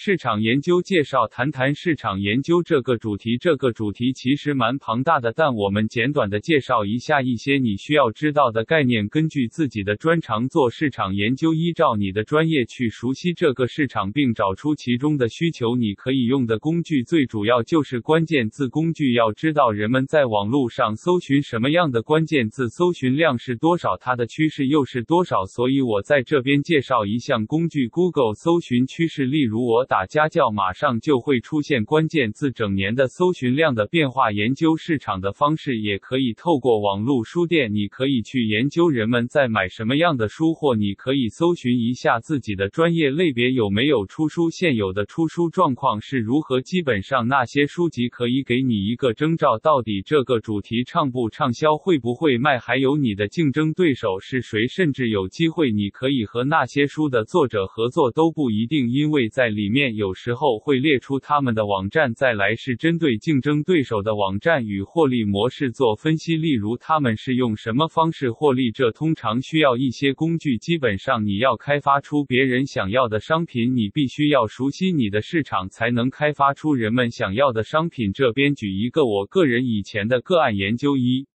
市场研究介绍，谈谈市场研究这个主题。这个主题其实蛮庞大的，但我们简短的介绍一下一些你需要知道的概念。根据自己的专长做市场研究，依照你的专业去熟悉这个市场，并找出其中的需求。你可以用的工具最主要就是关键字工具。要知道人们在网络上搜寻什么样的关键字，搜寻量是多少，它的趋势又是多少。所以我在这边介绍一项工具：Google 搜寻趋势。例如我。打家教马上就会出现关键字，整年的搜寻量的变化。研究市场的方式也可以透过网络书店，你可以去研究人们在买什么样的书，或你可以搜寻一下自己的专业类别有没有出书，现有的出书状况是如何。基本上那些书籍可以给你一个征兆，到底这个主题畅不畅销，会不会卖，还有你的竞争对手是谁，甚至有机会你可以和那些书的作者合作都不一定，因为在里面。面有时候会列出他们的网站，再来是针对竞争对手的网站与获利模式做分析，例如他们是用什么方式获利，这通常需要一些工具。基本上你要开发出别人想要的商品，你必须要熟悉你的市场，才能开发出人们想要的商品。这边举一个我个人以前的个案研究一。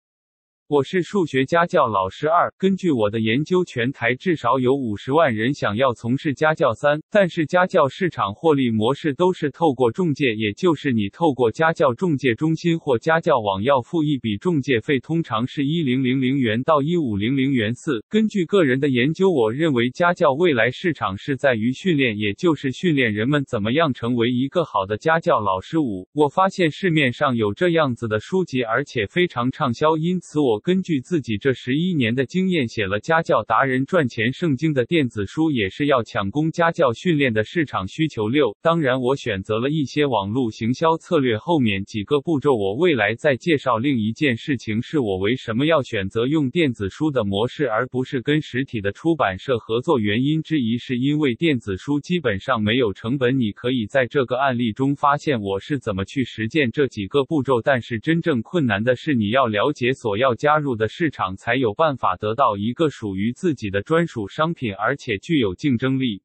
我是数学家教老师二，根据我的研究，全台至少有五十万人想要从事家教三，但是家教市场获利模式都是透过中介，也就是你透过家教中介中心或家教网要付一笔中介费，通常是一零零零元到一五零零元四。根据个人的研究，我认为家教未来市场是在于训练，也就是训练人们怎么样成为一个好的家教老师五。我发现市面上有这样子的书籍，而且非常畅销，因此我。我根据自己这十一年的经验，写了《家教达人赚钱圣经》的电子书，也是要抢攻家教训练的市场需求。六，当然我选择了一些网络行销策略。后面几个步骤，我未来再介绍。另一件事情是我为什么要选择用电子书的模式，而不是跟实体的出版社合作。原因之一是因为电子书基本上没有成本，你可以在这个案例中发现我是怎么去实践这几个步骤。但是真正困难的是你要了解所要。加入的市场才有办法得到一个属于自己的专属商品，而且具有竞争力。